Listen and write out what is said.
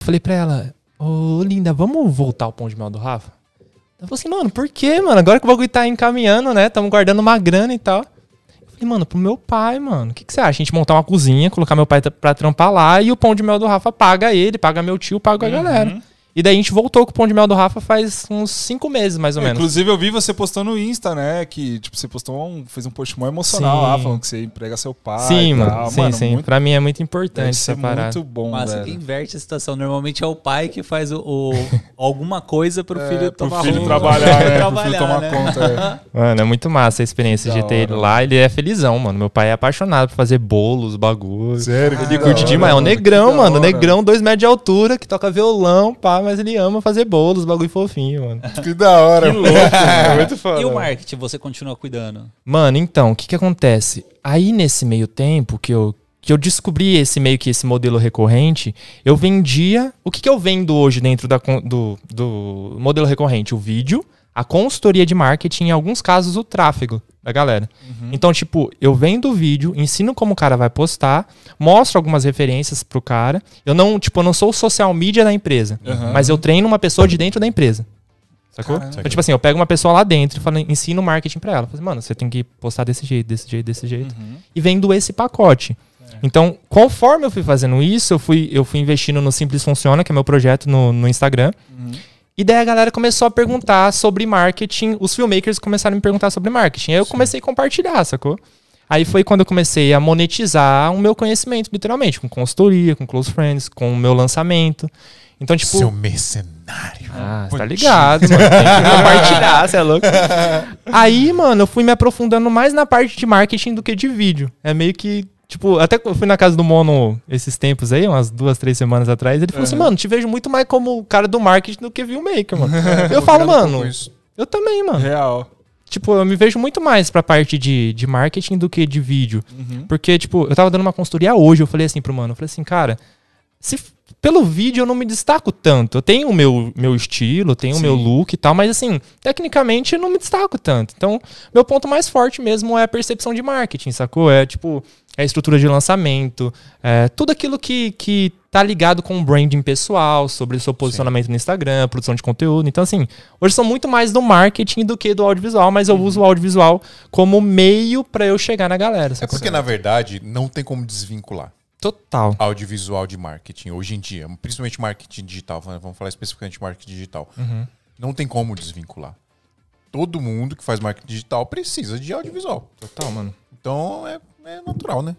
falei pra ela, ô linda, vamos voltar ao pão de mel do Rafa? Ela falou assim, mano, por quê, mano? Agora que o bagulho tá encaminhando, né? Tamo guardando uma grana e tal. Eu falei, mano, pro meu pai, mano. O que, que você acha? A gente montar uma cozinha, colocar meu pai pra trampar lá e o pão de mel do Rafa paga ele, paga meu tio, paga a galera. E daí a gente voltou com o pão de mel do Rafa faz uns cinco meses, mais ou É, menos. Inclusive, eu vi você postando no Insta, né? Que, tipo, você postou um. fez um post mó emocional Sim. lá, falando que você emprega seu pai. Sim, e mano. sim, sim. Muito, Pra mim é muito deve importante ser essa parada. muito bom, Massa velho. que inverte a situação. Normalmente é o pai que faz o, o- alguma coisa pro É, filho pro tomar filho rumo, trabalhar, né? Pro filho tomar né? conta, Mano, é muito massa a experiência Da de ter ele hora. lá. Ele é felizão, mano. Meu pai é apaixonado por fazer bolos, bagulho. Sério? Ele curte demais. É um negrão, mano. Negrão, dois metros de altura, que toca violão, pá, mas ele ama fazer bolos, bagulho fofinho, mano. Que da hora. Que louco, é muito foda. E o marketing, você continua cuidando? Mano, então, o que que acontece? Aí nesse meio tempo que eu, que eu descobri esse meio que esse modelo recorrente, eu vendia. O que que eu vendo hoje dentro da, do, do modelo recorrente? O vídeo, a consultoria de marketing, em alguns casos o tráfego da galera. Então, tipo, eu vendo o vídeo, ensino como o cara vai postar, mostro algumas referências pro cara. Eu não, tipo, eu não sou o social media da empresa, mas eu treino uma pessoa de dentro da empresa. Sacou? Caramba. Então, tipo assim, eu pego uma pessoa lá dentro e falo, ensino marketing pra ela. Falo assim, mano, você tem que postar desse jeito, desse jeito, desse jeito. E vendo esse pacote. Então, conforme eu fui fazendo isso, eu fui, eu fui investindo no Simples Funciona, que é meu projeto no, no Instagram. E daí a galera começou a perguntar sobre marketing. Os filmmakers começaram a me perguntar sobre marketing. Aí eu comecei a compartilhar, sacou? Aí foi quando eu comecei a monetizar o meu conhecimento, literalmente, com consultoria, com close friends, com o meu lançamento. Então, tipo. Seu mercenário. Ah, você tá ligado, mano. Tem que compartilhar, você é louco. Aí, mano, eu fui me aprofundando mais na parte de marketing do que de vídeo. É meio que. Tipo, até eu fui na casa do Mono esses tempos aí, umas duas, três semanas atrás. Ele falou assim, mano, te vejo muito mais como o cara do marketing do que filmmaker, mano. eu falo, mano, eu também, mano. Real. Tipo, eu me vejo muito mais pra parte de, de marketing do que de vídeo. Porque, tipo, eu tava dando uma consultoria hoje, eu falei assim pro mano, eu falei assim, cara, se pelo vídeo eu não me destaco tanto. Eu tenho o meu, meu estilo, tenho o meu look e tal, mas assim, tecnicamente eu não me destaco tanto. Então, meu ponto mais forte mesmo é a percepção de marketing, sacou? É tipo, é a estrutura de lançamento, é tudo aquilo que, que tá ligado com o branding pessoal, sobre o seu posicionamento no Instagram, produção de conteúdo. Então, assim, hoje sou muito mais do marketing do que do audiovisual, mas eu uso o audiovisual como meio pra eu chegar na galera. É porque, na verdade, não tem como desvincular Total. audiovisual de marketing hoje em dia, principalmente marketing digital, vamos falar especificamente de marketing digital. Não tem como desvincular. Todo mundo que faz marketing digital precisa de audiovisual. Total, mano. Então é, é natural, né?